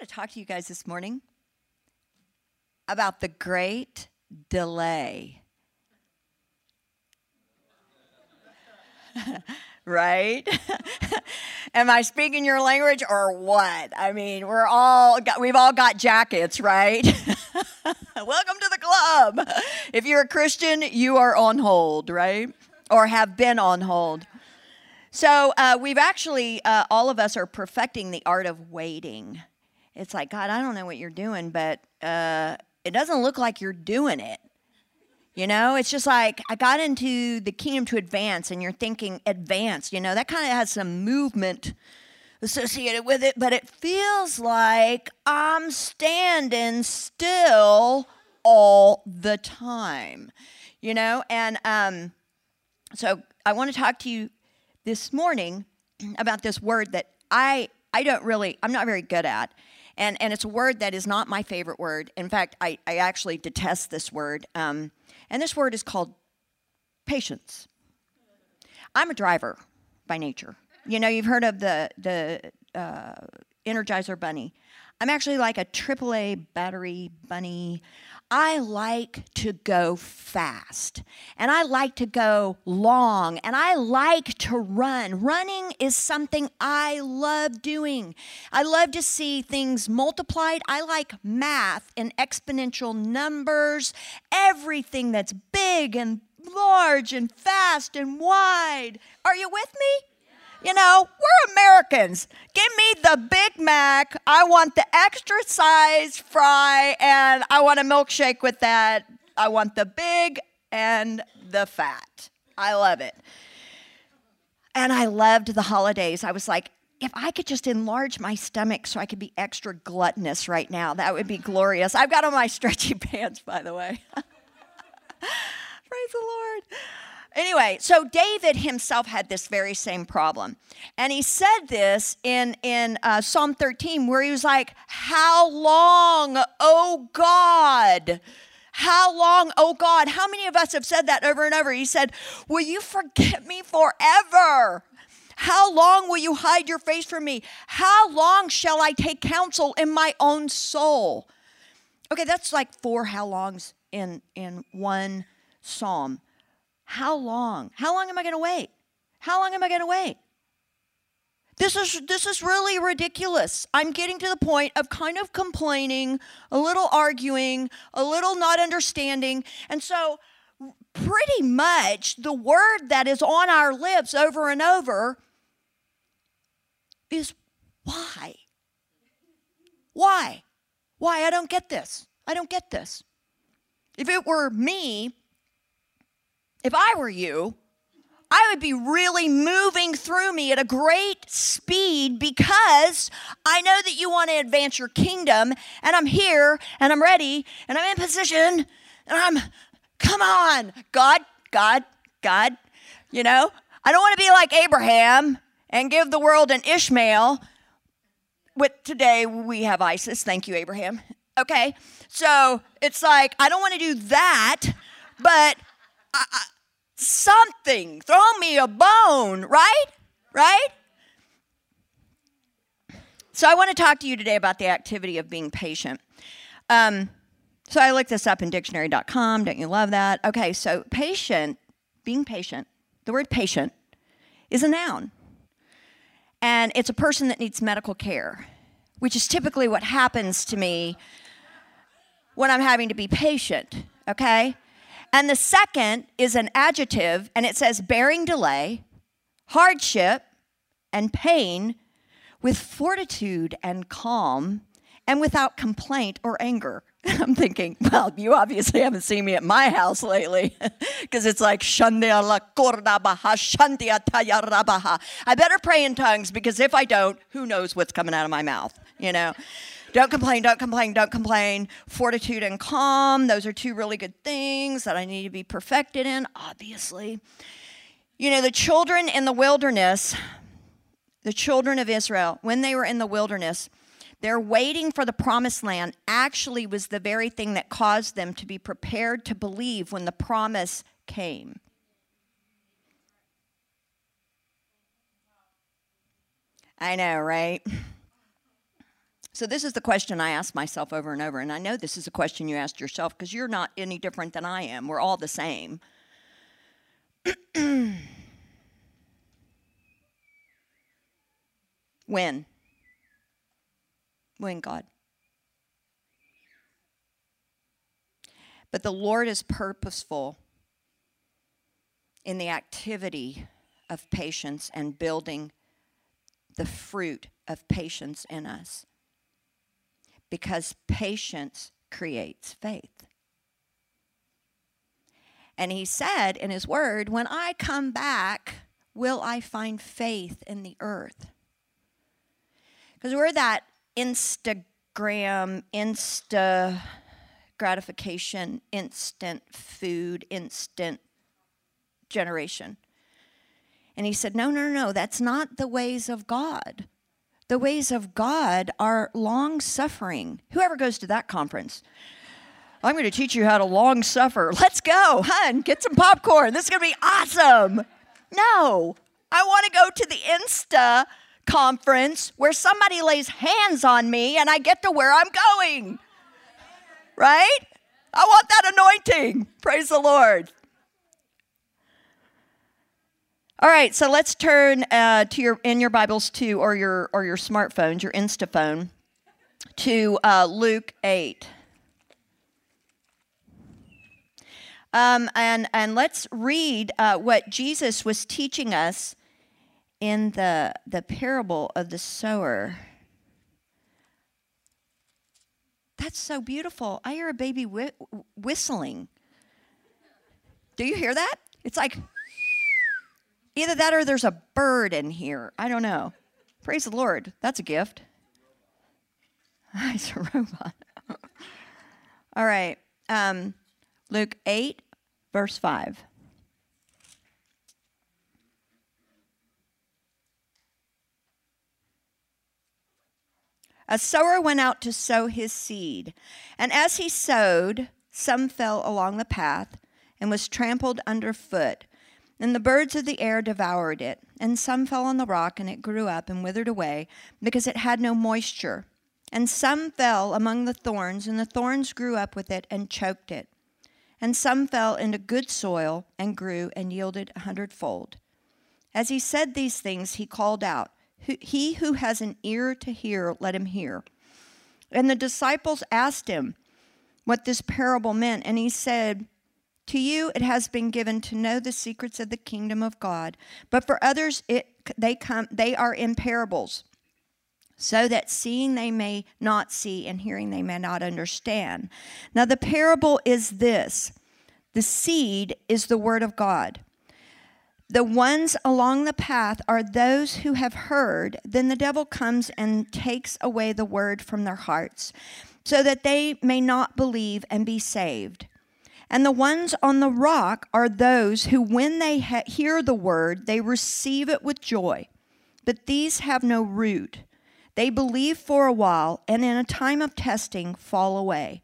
want to talk to you guys this morning about the great delay. right? Am I speaking your language or what? I mean, we're all got, we've all got jackets, right? Welcome to the club. If you're a Christian, you are on hold, right? Or have been on hold. So uh, we've actually, uh, all of us are perfecting the art of waiting. It's like, God, I don't know what you're doing, but uh, it doesn't look like you're doing it. You know, it's just like I got into the kingdom to advance, and you're thinking advance. You know, that kind of has some movement associated with it, but it feels like I'm standing still all the time. You know, and um, so I want to talk to you this morning about this word that I I don't really I'm not very good at. And, and it's a word that is not my favorite word. In fact, I, I actually detest this word. Um, and this word is called patience. I'm a driver by nature. You know, you've heard of the, the uh, Energizer Bunny. I'm actually like a AAA battery bunny. I like to go fast and I like to go long and I like to run. Running is something I love doing. I love to see things multiplied. I like math and exponential numbers, everything that's big and large and fast and wide. Are you with me? You know, we're Americans. Give me the Big Mac. I want the extra size fry and I want a milkshake with that. I want the big and the fat. I love it. And I loved the holidays. I was like, if I could just enlarge my stomach so I could be extra gluttonous right now, that would be glorious. I've got on my stretchy pants, by the way. Praise the Lord. Anyway, so David himself had this very same problem. And he said this in, in uh, Psalm 13, where he was like, How long, oh God? How long, oh God? How many of us have said that over and over? He said, Will you forget me forever? How long will you hide your face from me? How long shall I take counsel in my own soul? Okay, that's like four how longs in, in one psalm. How long? How long am I going to wait? How long am I going to wait? This is this is really ridiculous. I'm getting to the point of kind of complaining, a little arguing, a little not understanding. And so pretty much the word that is on our lips over and over is why? Why? Why? I don't get this. I don't get this. If it were me, if I were you, I would be really moving through me at a great speed because I know that you want to advance your kingdom, and I'm here, and I'm ready, and I'm in position, and I'm, come on, God, God, God. You know, I don't want to be like Abraham and give the world an Ishmael. With today, we have ISIS. Thank you, Abraham. Okay, so it's like, I don't want to do that, but I, I, something. Throw me a bone, right? Right? So I want to talk to you today about the activity of being patient. Um, so I looked this up in dictionary.com. Don't you love that? Okay, so patient, being patient, the word patient is a noun. And it's a person that needs medical care, which is typically what happens to me when I'm having to be patient, okay? And the second is an adjective, and it says bearing delay, hardship, and pain with fortitude and calm and without complaint or anger. I'm thinking, well, you obviously haven't seen me at my house lately because it's like la. I better pray in tongues because if I don't, who knows what's coming out of my mouth, you know? Don't complain, don't complain, don't complain. Fortitude and calm, those are two really good things that I need to be perfected in, obviously. You know, the children in the wilderness, the children of Israel, when they were in the wilderness, their waiting for the promised land actually was the very thing that caused them to be prepared to believe when the promise came. I know, right? So, this is the question I ask myself over and over. And I know this is a question you asked yourself because you're not any different than I am. We're all the same. when? When, God? But the Lord is purposeful in the activity of patience and building the fruit of patience in us. Because patience creates faith. And he said in his word, When I come back, will I find faith in the earth? Because we're that Instagram, Insta gratification, instant food, instant generation. And he said, No, no, no, that's not the ways of God. The ways of God are long suffering. Whoever goes to that conference, I'm going to teach you how to long suffer. Let's go, hun, get some popcorn. This is going to be awesome. No, I want to go to the Insta conference where somebody lays hands on me and I get to where I'm going. Right? I want that anointing. Praise the Lord. All right, so let's turn uh, to your in your Bibles to or your or your smartphones, your Instaphone, to uh, Luke eight. Um, and and let's read uh, what Jesus was teaching us in the the parable of the sower. That's so beautiful. I hear a baby whi- whistling. Do you hear that? It's like Either that or there's a bird in here. I don't know. Praise the Lord. That's a gift. It's a robot. All right. Um, Luke 8, verse 5. A sower went out to sow his seed, and as he sowed, some fell along the path and was trampled underfoot and the birds of the air devoured it, and some fell on the rock, and it grew up and withered away, because it had no moisture. And some fell among the thorns, and the thorns grew up with it and choked it. And some fell into good soil and grew and yielded a hundredfold. As he said these things, he called out, He who has an ear to hear, let him hear. And the disciples asked him what this parable meant, and he said, to you it has been given to know the secrets of the kingdom of God, but for others it they come they are in parables, so that seeing they may not see and hearing they may not understand. Now the parable is this. The seed is the word of God. The ones along the path are those who have heard, then the devil comes and takes away the word from their hearts, so that they may not believe and be saved. And the ones on the rock are those who, when they ha- hear the word, they receive it with joy. But these have no root. They believe for a while, and in a time of testing, fall away.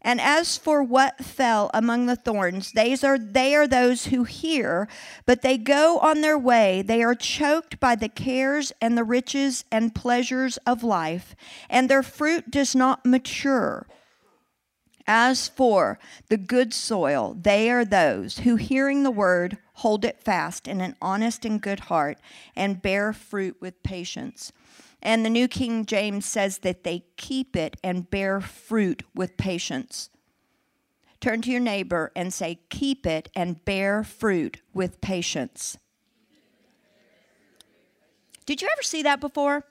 And as for what fell among the thorns, these are, they are those who hear, but they go on their way. They are choked by the cares and the riches and pleasures of life, and their fruit does not mature. As for the good soil, they are those who, hearing the word, hold it fast in an honest and good heart and bear fruit with patience. And the New King James says that they keep it and bear fruit with patience. Turn to your neighbor and say, Keep it and bear fruit with patience. Did you ever see that before?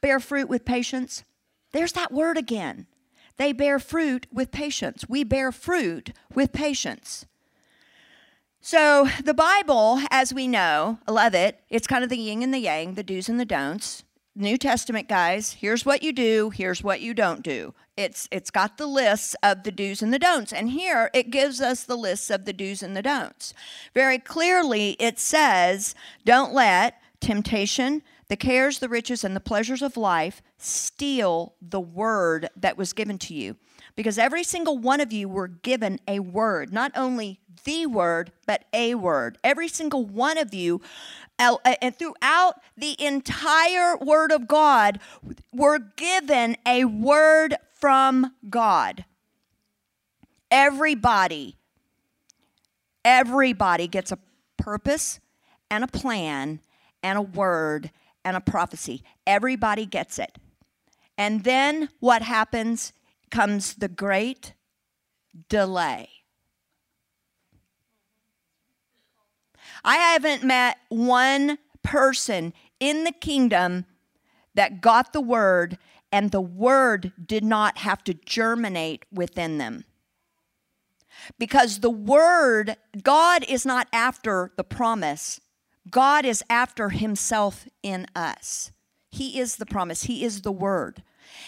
Bear fruit with patience? There's that word again. They bear fruit with patience. We bear fruit with patience. So, the Bible, as we know, I love it. It's kind of the yin and the yang, the do's and the don'ts. New Testament guys, here's what you do, here's what you don't do. It's it's got the lists of the do's and the don'ts. And here it gives us the lists of the do's and the don'ts. Very clearly it says, don't let temptation, The cares, the riches, and the pleasures of life steal the word that was given to you. Because every single one of you were given a word, not only the word, but a word. Every single one of you, and throughout the entire word of God, were given a word from God. Everybody, everybody gets a purpose and a plan and a word and a prophecy. Everybody gets it. And then what happens comes the great delay. I haven't met one person in the kingdom that got the word and the word did not have to germinate within them. Because the word, God is not after the promise, God is after himself in us. He is the promise, He is the word.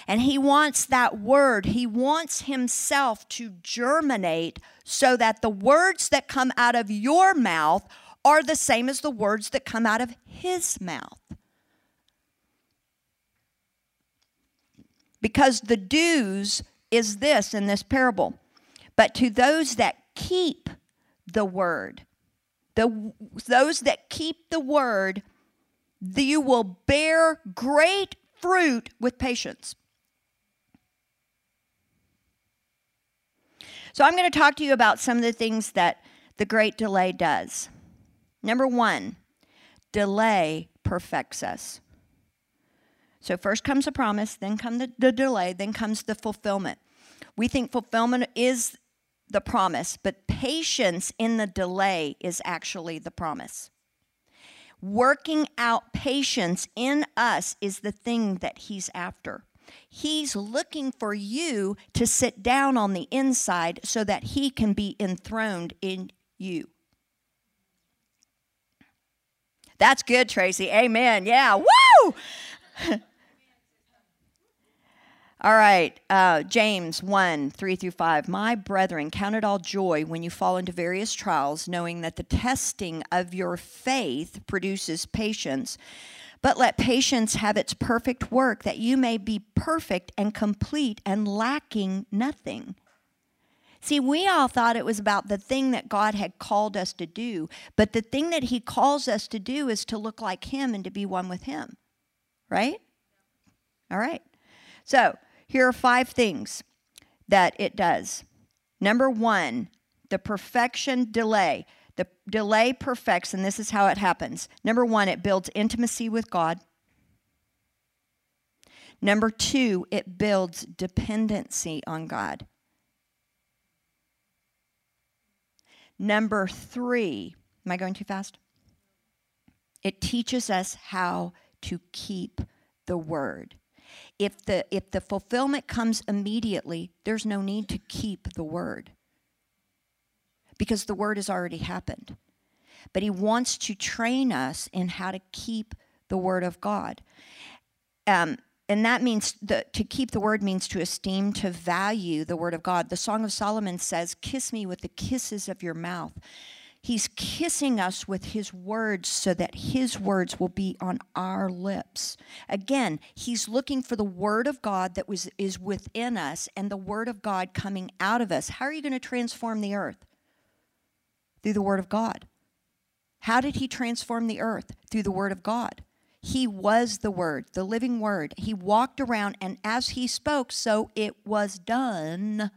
And He wants that word, He wants Himself to germinate so that the words that come out of your mouth are the same as the words that come out of His mouth. Because the dues is this in this parable. But to those that keep the word, the, those that keep the word, you will bear great fruit with patience. So, I'm going to talk to you about some of the things that the great delay does. Number one, delay perfects us. So, first comes a promise, then comes the, the delay, then comes the fulfillment. We think fulfillment is the promise, but patience in the delay is actually the promise. Working out patience in us is the thing that He's after. He's looking for you to sit down on the inside so that He can be enthroned in you. That's good, Tracy. Amen. Yeah. Woo! All right, uh, James 1 3 through 5. My brethren, count it all joy when you fall into various trials, knowing that the testing of your faith produces patience. But let patience have its perfect work, that you may be perfect and complete and lacking nothing. See, we all thought it was about the thing that God had called us to do, but the thing that He calls us to do is to look like Him and to be one with Him. Right? All right. So, here are five things that it does. Number one, the perfection delay. The delay perfects, and this is how it happens. Number one, it builds intimacy with God. Number two, it builds dependency on God. Number three, am I going too fast? It teaches us how to keep the word if the if the fulfillment comes immediately there's no need to keep the word. Because the word has already happened. But he wants to train us in how to keep the word of god. Um, and that means the, to keep the word means to esteem to value the word of god. The song of solomon says kiss me with the kisses of your mouth He's kissing us with His words so that His words will be on our lips. Again, He's looking for the Word of God that was, is within us and the Word of God coming out of us. How are you going to transform the earth? Through the Word of God. How did He transform the earth? Through the Word of God. He was the Word, the living Word. He walked around, and as He spoke, so it was done.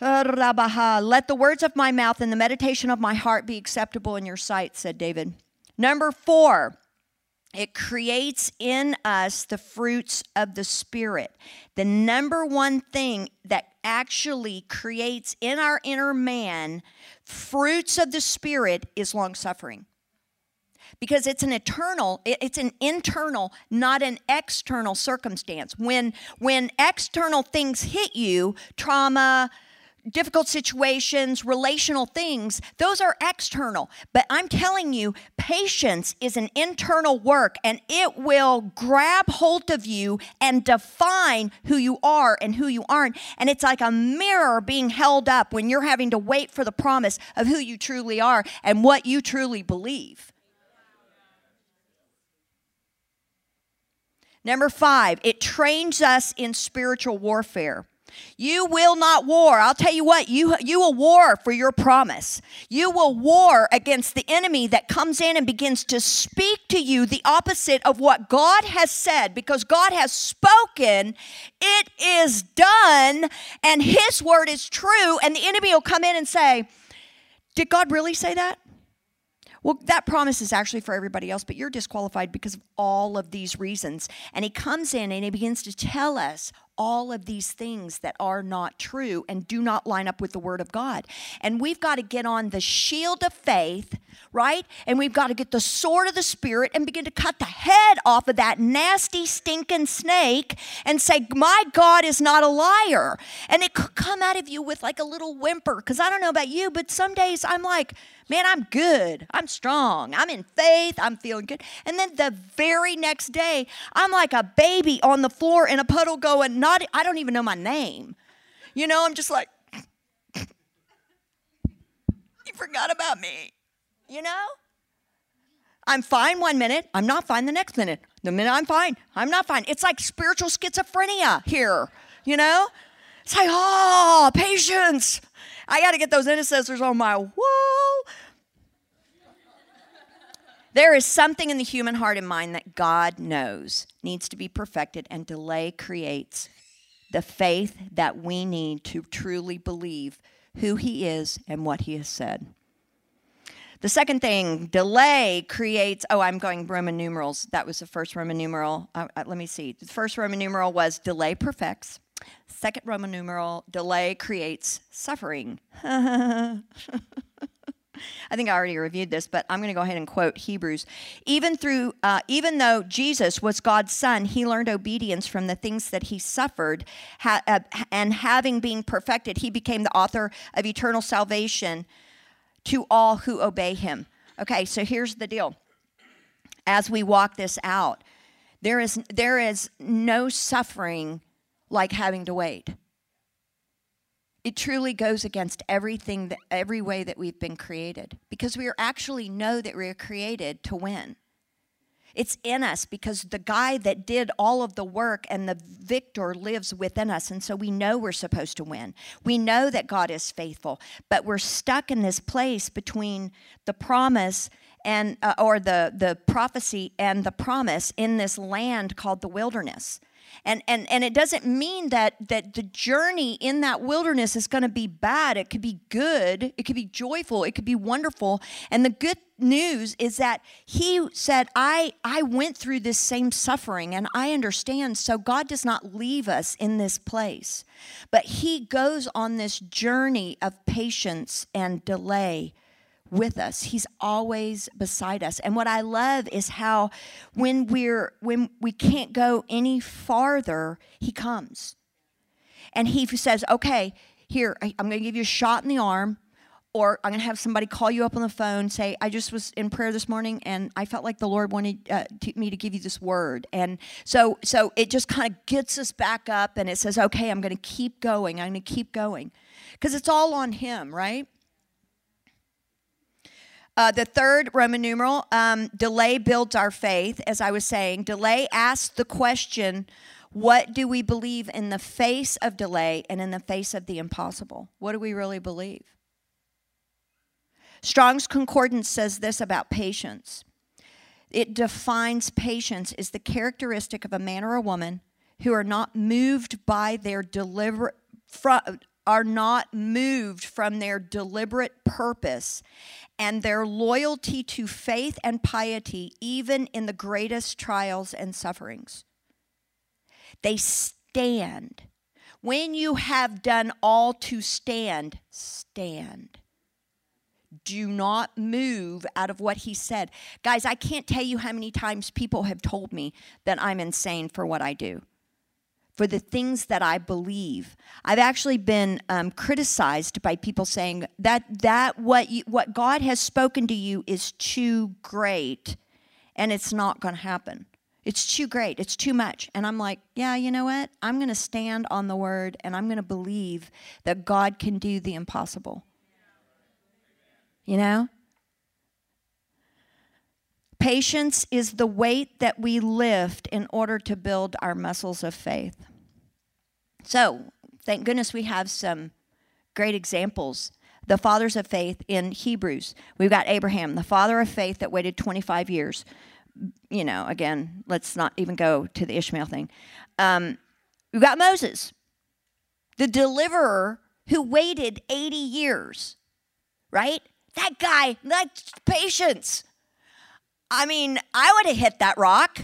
Let the words of my mouth and the meditation of my heart be acceptable in your sight, said David. Number four, it creates in us the fruits of the Spirit. The number one thing that actually creates in our inner man fruits of the Spirit is long suffering. Because it's an eternal, it's an internal, not an external circumstance. When when external things hit you, trauma, difficult situations, relational things, those are external. But I'm telling you, patience is an internal work and it will grab hold of you and define who you are and who you aren't. And it's like a mirror being held up when you're having to wait for the promise of who you truly are and what you truly believe. Number five, it trains us in spiritual warfare. You will not war. I'll tell you what, you, you will war for your promise. You will war against the enemy that comes in and begins to speak to you the opposite of what God has said because God has spoken. It is done, and His word is true. And the enemy will come in and say, Did God really say that? Well, that promise is actually for everybody else, but you're disqualified because of all of these reasons. And he comes in and he begins to tell us all of these things that are not true and do not line up with the Word of God. And we've got to get on the shield of faith, right? And we've got to get the sword of the Spirit and begin to cut the head off of that nasty, stinking snake and say, My God is not a liar. And it could come out of you with like a little whimper, because I don't know about you, but some days I'm like, Man, I'm good. I'm strong. I'm in faith. I'm feeling good. And then the very next day, I'm like a baby on the floor in a puddle going, not, I don't even know my name. You know, I'm just like, you forgot about me. You know? I'm fine one minute, I'm not fine the next minute. The minute I'm fine, I'm not fine. It's like spiritual schizophrenia here, you know? It's like, oh, patience. I got to get those intercessors on my wall. There is something in the human heart and mind that God knows needs to be perfected, and delay creates the faith that we need to truly believe who He is and what He has said. The second thing, delay creates, oh, I'm going Roman numerals. That was the first Roman numeral. Uh, uh, let me see. The first Roman numeral was delay perfects. Second Roman numeral, delay creates suffering. I think I already reviewed this, but I'm going to go ahead and quote Hebrews. Even through, uh, even though Jesus was God's son, he learned obedience from the things that he suffered, ha- uh, and having been perfected, he became the author of eternal salvation to all who obey him. Okay, so here's the deal. As we walk this out, there is there is no suffering like having to wait. It truly goes against everything that every way that we've been created because we actually know that we are created to win. It's in us because the guy that did all of the work and the victor lives within us and so we know we're supposed to win. We know that god is faithful but we're stuck in this place between the promise and uh, or the the prophecy and the promise in this land called the wilderness and and and it doesn't mean that that the journey in that wilderness is going to be bad. It could be good. It could be joyful. It could be wonderful. And the good news is that he said i i went through this same suffering and i understand. So god does not leave us in this place. But he goes on this journey of patience and delay with us. He's always beside us. And what I love is how when we're when we can't go any farther, he comes. And he says, "Okay, here, I'm going to give you a shot in the arm." Or I'm going to have somebody call you up on the phone, say, I just was in prayer this morning and I felt like the Lord wanted uh, to, me to give you this word. And so, so it just kind of gets us back up and it says, okay, I'm going to keep going. I'm going to keep going. Because it's all on Him, right? Uh, the third Roman numeral, um, delay builds our faith. As I was saying, delay asks the question, what do we believe in the face of delay and in the face of the impossible? What do we really believe? Strong's Concordance says this about patience it defines patience as the characteristic of a man or a woman who are not moved by their deliberate are not moved from their deliberate purpose and their loyalty to faith and piety, even in the greatest trials and sufferings. They stand. When you have done all to stand, stand. Do not move out of what he said. Guys, I can't tell you how many times people have told me that I'm insane for what I do for the things that I believe. I've actually been um, criticized by people saying that that what you, what God has spoken to you is too great, and it's not going to happen. It's too great. It's too much. And I'm like, yeah, you know what? I'm going to stand on the word, and I'm going to believe that God can do the impossible. You know. Patience is the weight that we lift in order to build our muscles of faith. So, thank goodness we have some great examples. The fathers of faith in Hebrews. We've got Abraham, the father of faith that waited 25 years. You know, again, let's not even go to the Ishmael thing. Um, we've got Moses, the deliverer who waited 80 years, right? That guy, that's patience. I mean, I would have hit that rock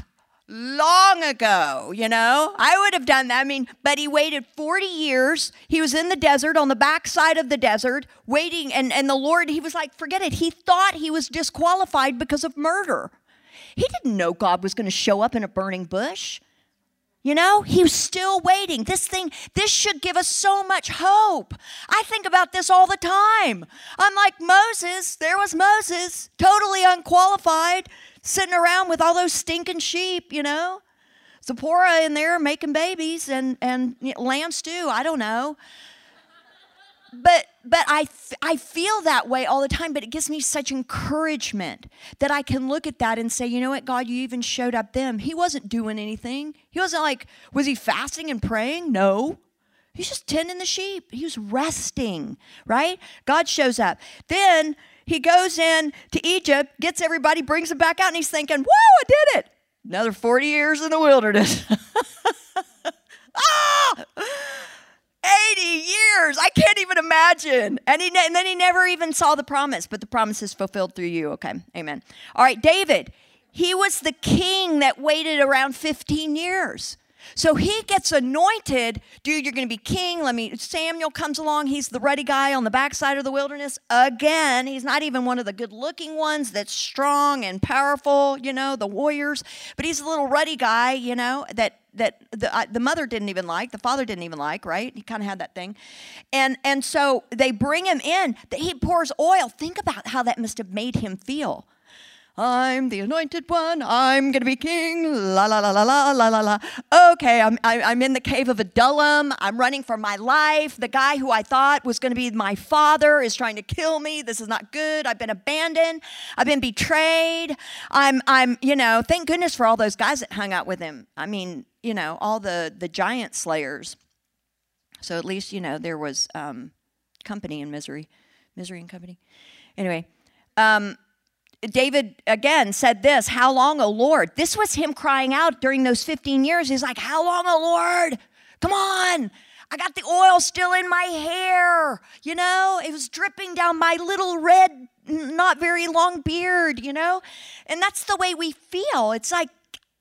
long ago, you know? I would have done that. I mean, but he waited 40 years. He was in the desert, on the backside of the desert, waiting. And, and the Lord, he was like, forget it. He thought he was disqualified because of murder. He didn't know God was going to show up in a burning bush. You know, he was still waiting. This thing, this should give us so much hope. I think about this all the time. I'm like Moses, there was Moses, totally unqualified, sitting around with all those stinking sheep, you know. Zipporah in there making babies and, and you know, I don't know but but I, I feel that way all the time but it gives me such encouragement that i can look at that and say you know what god you even showed up them. He wasn't doing anything. He wasn't like was he fasting and praying? No. He's just tending the sheep. He was resting right? God shows up. Then he goes in to egypt gets everybody brings them back out and he's thinking whoa i did it. Another 40 years in the wilderness. Ah 80 years. I can't even imagine. And, he, and then he never even saw the promise, but the promise is fulfilled through you. Okay, amen. All right, David, he was the king that waited around 15 years. So he gets anointed, dude, you're going to be king. Let me Samuel comes along, he's the ruddy guy on the backside of the wilderness. Again, he's not even one of the good-looking ones that's strong and powerful, you know, the warriors, but he's a little ruddy guy, you know, that that the, uh, the mother didn't even like, the father didn't even like, right? He kind of had that thing. And and so they bring him in, that he pours oil. Think about how that must have made him feel. I'm the anointed one. I'm going to be king. La la la la la la la la. Okay, I'm, I, am in the cave of Adullam. I'm running for my life. The guy who I thought was going to be my father is trying to kill me. This is not good. I've been abandoned. I've been betrayed. I'm, I'm, you know, thank goodness for all those guys that hung out with him. I mean, you know, all the, the giant slayers. So at least, you know, there was um, company in misery. Misery and company. Anyway, um, David again said this, How long, O Lord? This was him crying out during those 15 years. He's like, How long, O Lord? Come on. I got the oil still in my hair. You know, it was dripping down my little red, not very long beard, you know? And that's the way we feel. It's like,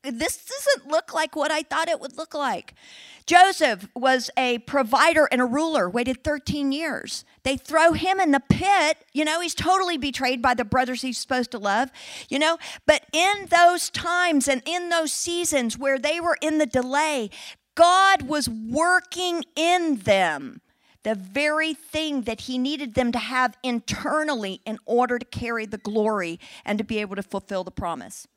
this doesn't look like what I thought it would look like. Joseph was a provider and a ruler, waited 13 years. They throw him in the pit. You know, he's totally betrayed by the brothers he's supposed to love, you know. But in those times and in those seasons where they were in the delay, God was working in them the very thing that he needed them to have internally in order to carry the glory and to be able to fulfill the promise.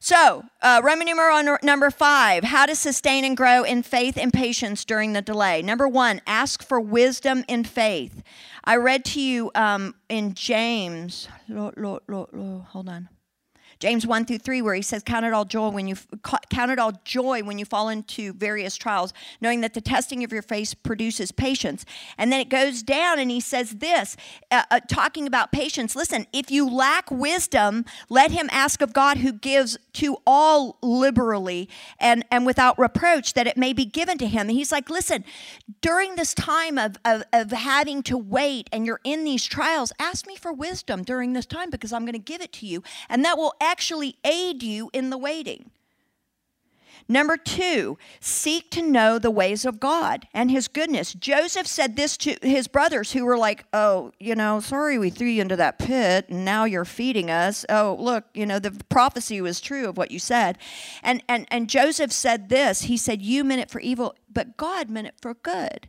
So, uh, Roman numeral number five how to sustain and grow in faith and patience during the delay. Number one, ask for wisdom in faith. I read to you um, in James, lord lord hold on. James 1 through 3, where he says, Count it all joy when you count it all joy when you fall into various trials, knowing that the testing of your faith produces patience. And then it goes down and he says this, uh, uh, talking about patience. Listen, if you lack wisdom, let him ask of God who gives to all liberally and, and without reproach, that it may be given to him. And he's like, listen, during this time of, of, of having to wait and you're in these trials, ask me for wisdom during this time because I'm going to give it to you. And that will actually aid you in the waiting. Number two, seek to know the ways of God and his goodness. Joseph said this to his brothers who were like, Oh, you know, sorry we threw you into that pit and now you're feeding us. Oh, look, you know, the prophecy was true of what you said. And and and Joseph said this. He said, You meant it for evil, but God meant it for good.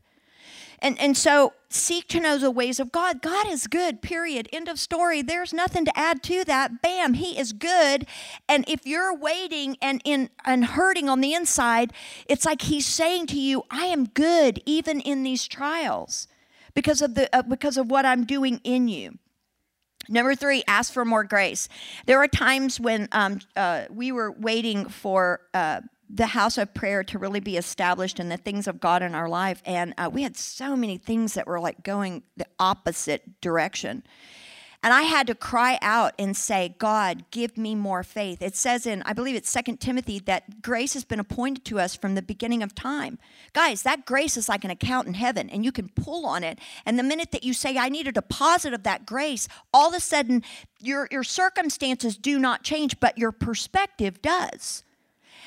And, and so seek to know the ways of God. God is good, period. End of story. There's nothing to add to that. Bam, He is good. And if you're waiting and, in, and hurting on the inside, it's like He's saying to you, I am good even in these trials because of, the, uh, because of what I'm doing in you. Number three, ask for more grace. There are times when um, uh, we were waiting for uh, the house of prayer to really be established and the things of God in our life, and uh, we had so many things that were like going the opposite direction. And I had to cry out and say, God, give me more faith. It says in, I believe it's Second Timothy, that grace has been appointed to us from the beginning of time. Guys, that grace is like an account in heaven, and you can pull on it. And the minute that you say, I need a deposit of that grace, all of a sudden your, your circumstances do not change, but your perspective does.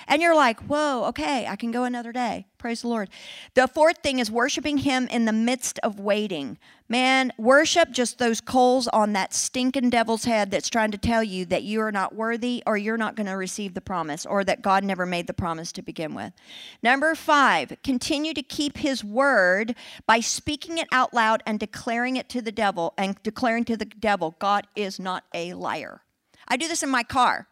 And you're like, whoa, okay, I can go another day. Praise the Lord. The fourth thing is worshiping Him in the midst of waiting. Man, worship just those coals on that stinking devil's head that's trying to tell you that you are not worthy or you're not going to receive the promise or that God never made the promise to begin with. Number five, continue to keep His word by speaking it out loud and declaring it to the devil and declaring to the devil, God is not a liar. I do this in my car.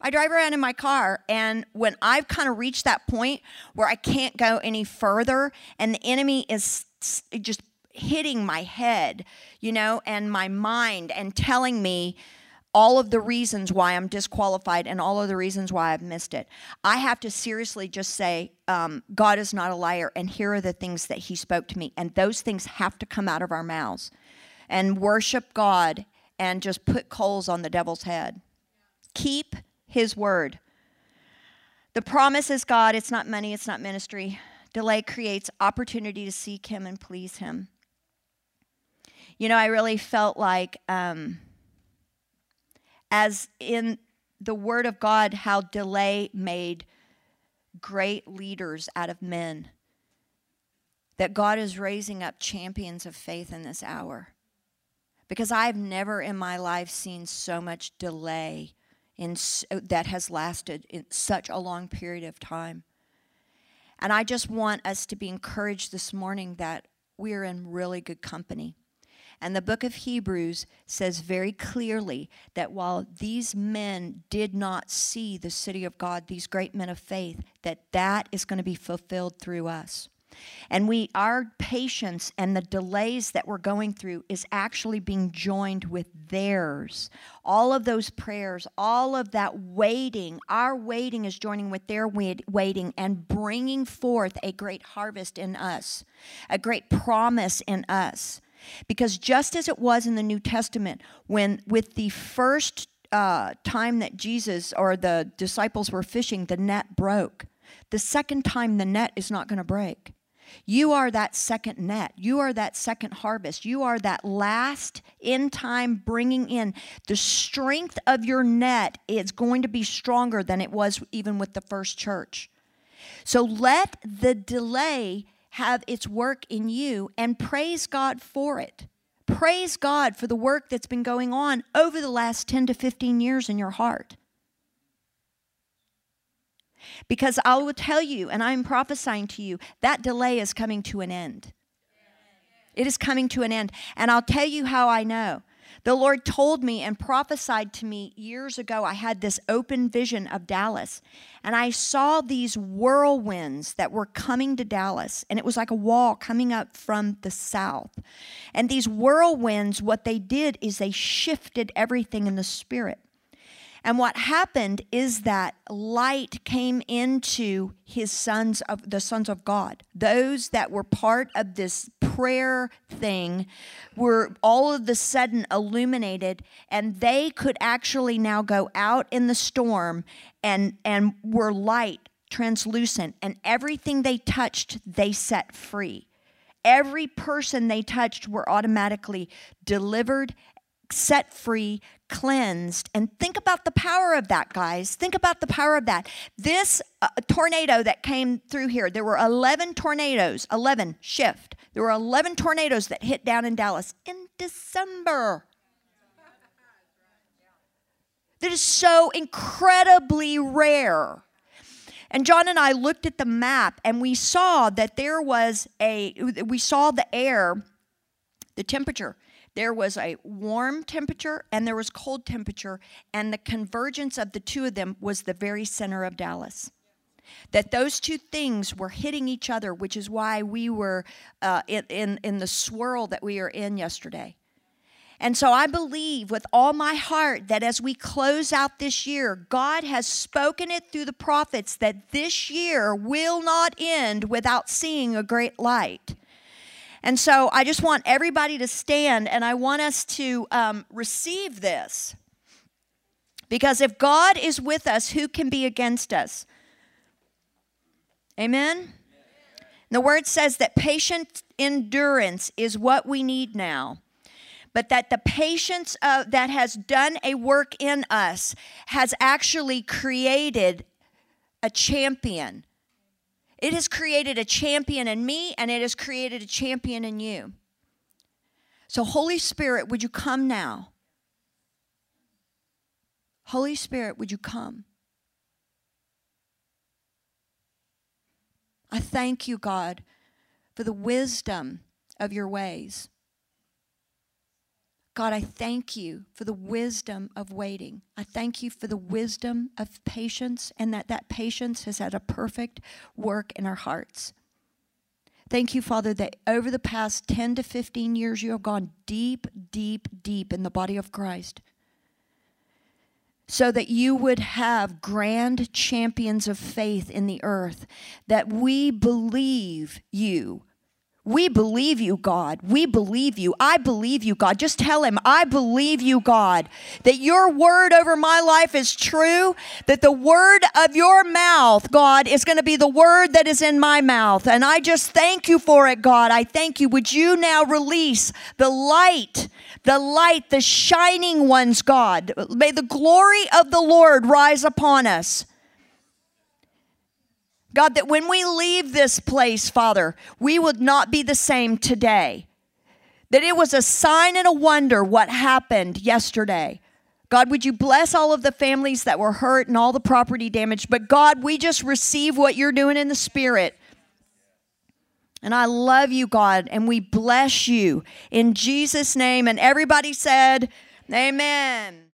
I drive around in my car, and when I've kind of reached that point where I can't go any further, and the enemy is just hitting my head, you know, and my mind, and telling me all of the reasons why I'm disqualified and all of the reasons why I've missed it, I have to seriously just say, um, God is not a liar, and here are the things that He spoke to me. And those things have to come out of our mouths and worship God and just put coals on the devil's head. Keep his word. The promise is God, it's not money, it's not ministry. Delay creates opportunity to seek Him and please Him. You know, I really felt like, um, as in the Word of God, how delay made great leaders out of men. That God is raising up champions of faith in this hour. Because I've never in my life seen so much delay in, uh, that has lasted in such a long period of time. And I just want us to be encouraged this morning that we're in really good company. And the book of Hebrews says very clearly that while these men did not see the city of God, these great men of faith, that that is going to be fulfilled through us. And we our patience and the delays that we're going through is actually being joined with theirs. All of those prayers, all of that waiting, our waiting is joining with their waiting and bringing forth a great harvest in us, a great promise in us. Because just as it was in the New Testament, when with the first uh, time that Jesus or the disciples were fishing, the net broke. The second time, the net is not going to break. You are that second net. You are that second harvest. You are that last in time bringing in. The strength of your net is going to be stronger than it was even with the first church. So let the delay have its work in you and praise God for it. Praise God for the work that's been going on over the last 10 to 15 years in your heart. Because I will tell you, and I'm prophesying to you, that delay is coming to an end. It is coming to an end. And I'll tell you how I know. The Lord told me and prophesied to me years ago. I had this open vision of Dallas, and I saw these whirlwinds that were coming to Dallas, and it was like a wall coming up from the south. And these whirlwinds, what they did is they shifted everything in the spirit. And what happened is that light came into his sons of the sons of God. Those that were part of this prayer thing were all of the sudden illuminated and they could actually now go out in the storm and and were light, translucent and everything they touched they set free. Every person they touched were automatically delivered set free, cleansed. And think about the power of that, guys. Think about the power of that. This uh, tornado that came through here, there were 11 tornadoes, 11 shift. There were 11 tornadoes that hit down in Dallas in December. That is so incredibly rare. And John and I looked at the map and we saw that there was a, we saw the air, the temperature there was a warm temperature and there was cold temperature, and the convergence of the two of them was the very center of Dallas. That those two things were hitting each other, which is why we were uh, in, in, in the swirl that we are in yesterday. And so I believe with all my heart that as we close out this year, God has spoken it through the prophets that this year will not end without seeing a great light. And so I just want everybody to stand and I want us to um, receive this. Because if God is with us, who can be against us? Amen? The word says that patient endurance is what we need now but that the patience that has done a work in us has actually created a champion. It has created a champion in me, and it has created a champion in you. So, Holy Spirit, would you come now? Holy Spirit, would you come? I thank you, God, for the wisdom of your ways. God, I thank you for the wisdom of waiting. I thank you for the wisdom of patience and that that patience has had a perfect work in our hearts. Thank you, Father, that over the past 10 to 15 years, you have gone deep, deep, deep in the body of Christ so that you would have grand champions of faith in the earth, that we believe you we believe you, God. We believe you. I believe you, God. Just tell him, I believe you, God, that your word over my life is true, that the word of your mouth, God, is going to be the word that is in my mouth. And I just thank you for it, God. I thank you. Would you now release the light, the light, the shining ones, God? May the glory of the Lord rise upon us. God, that when we leave this place, Father, we would not be the same today. That it was a sign and a wonder what happened yesterday. God, would you bless all of the families that were hurt and all the property damaged? But God, we just receive what you're doing in the spirit. And I love you, God, and we bless you in Jesus' name. And everybody said, Amen.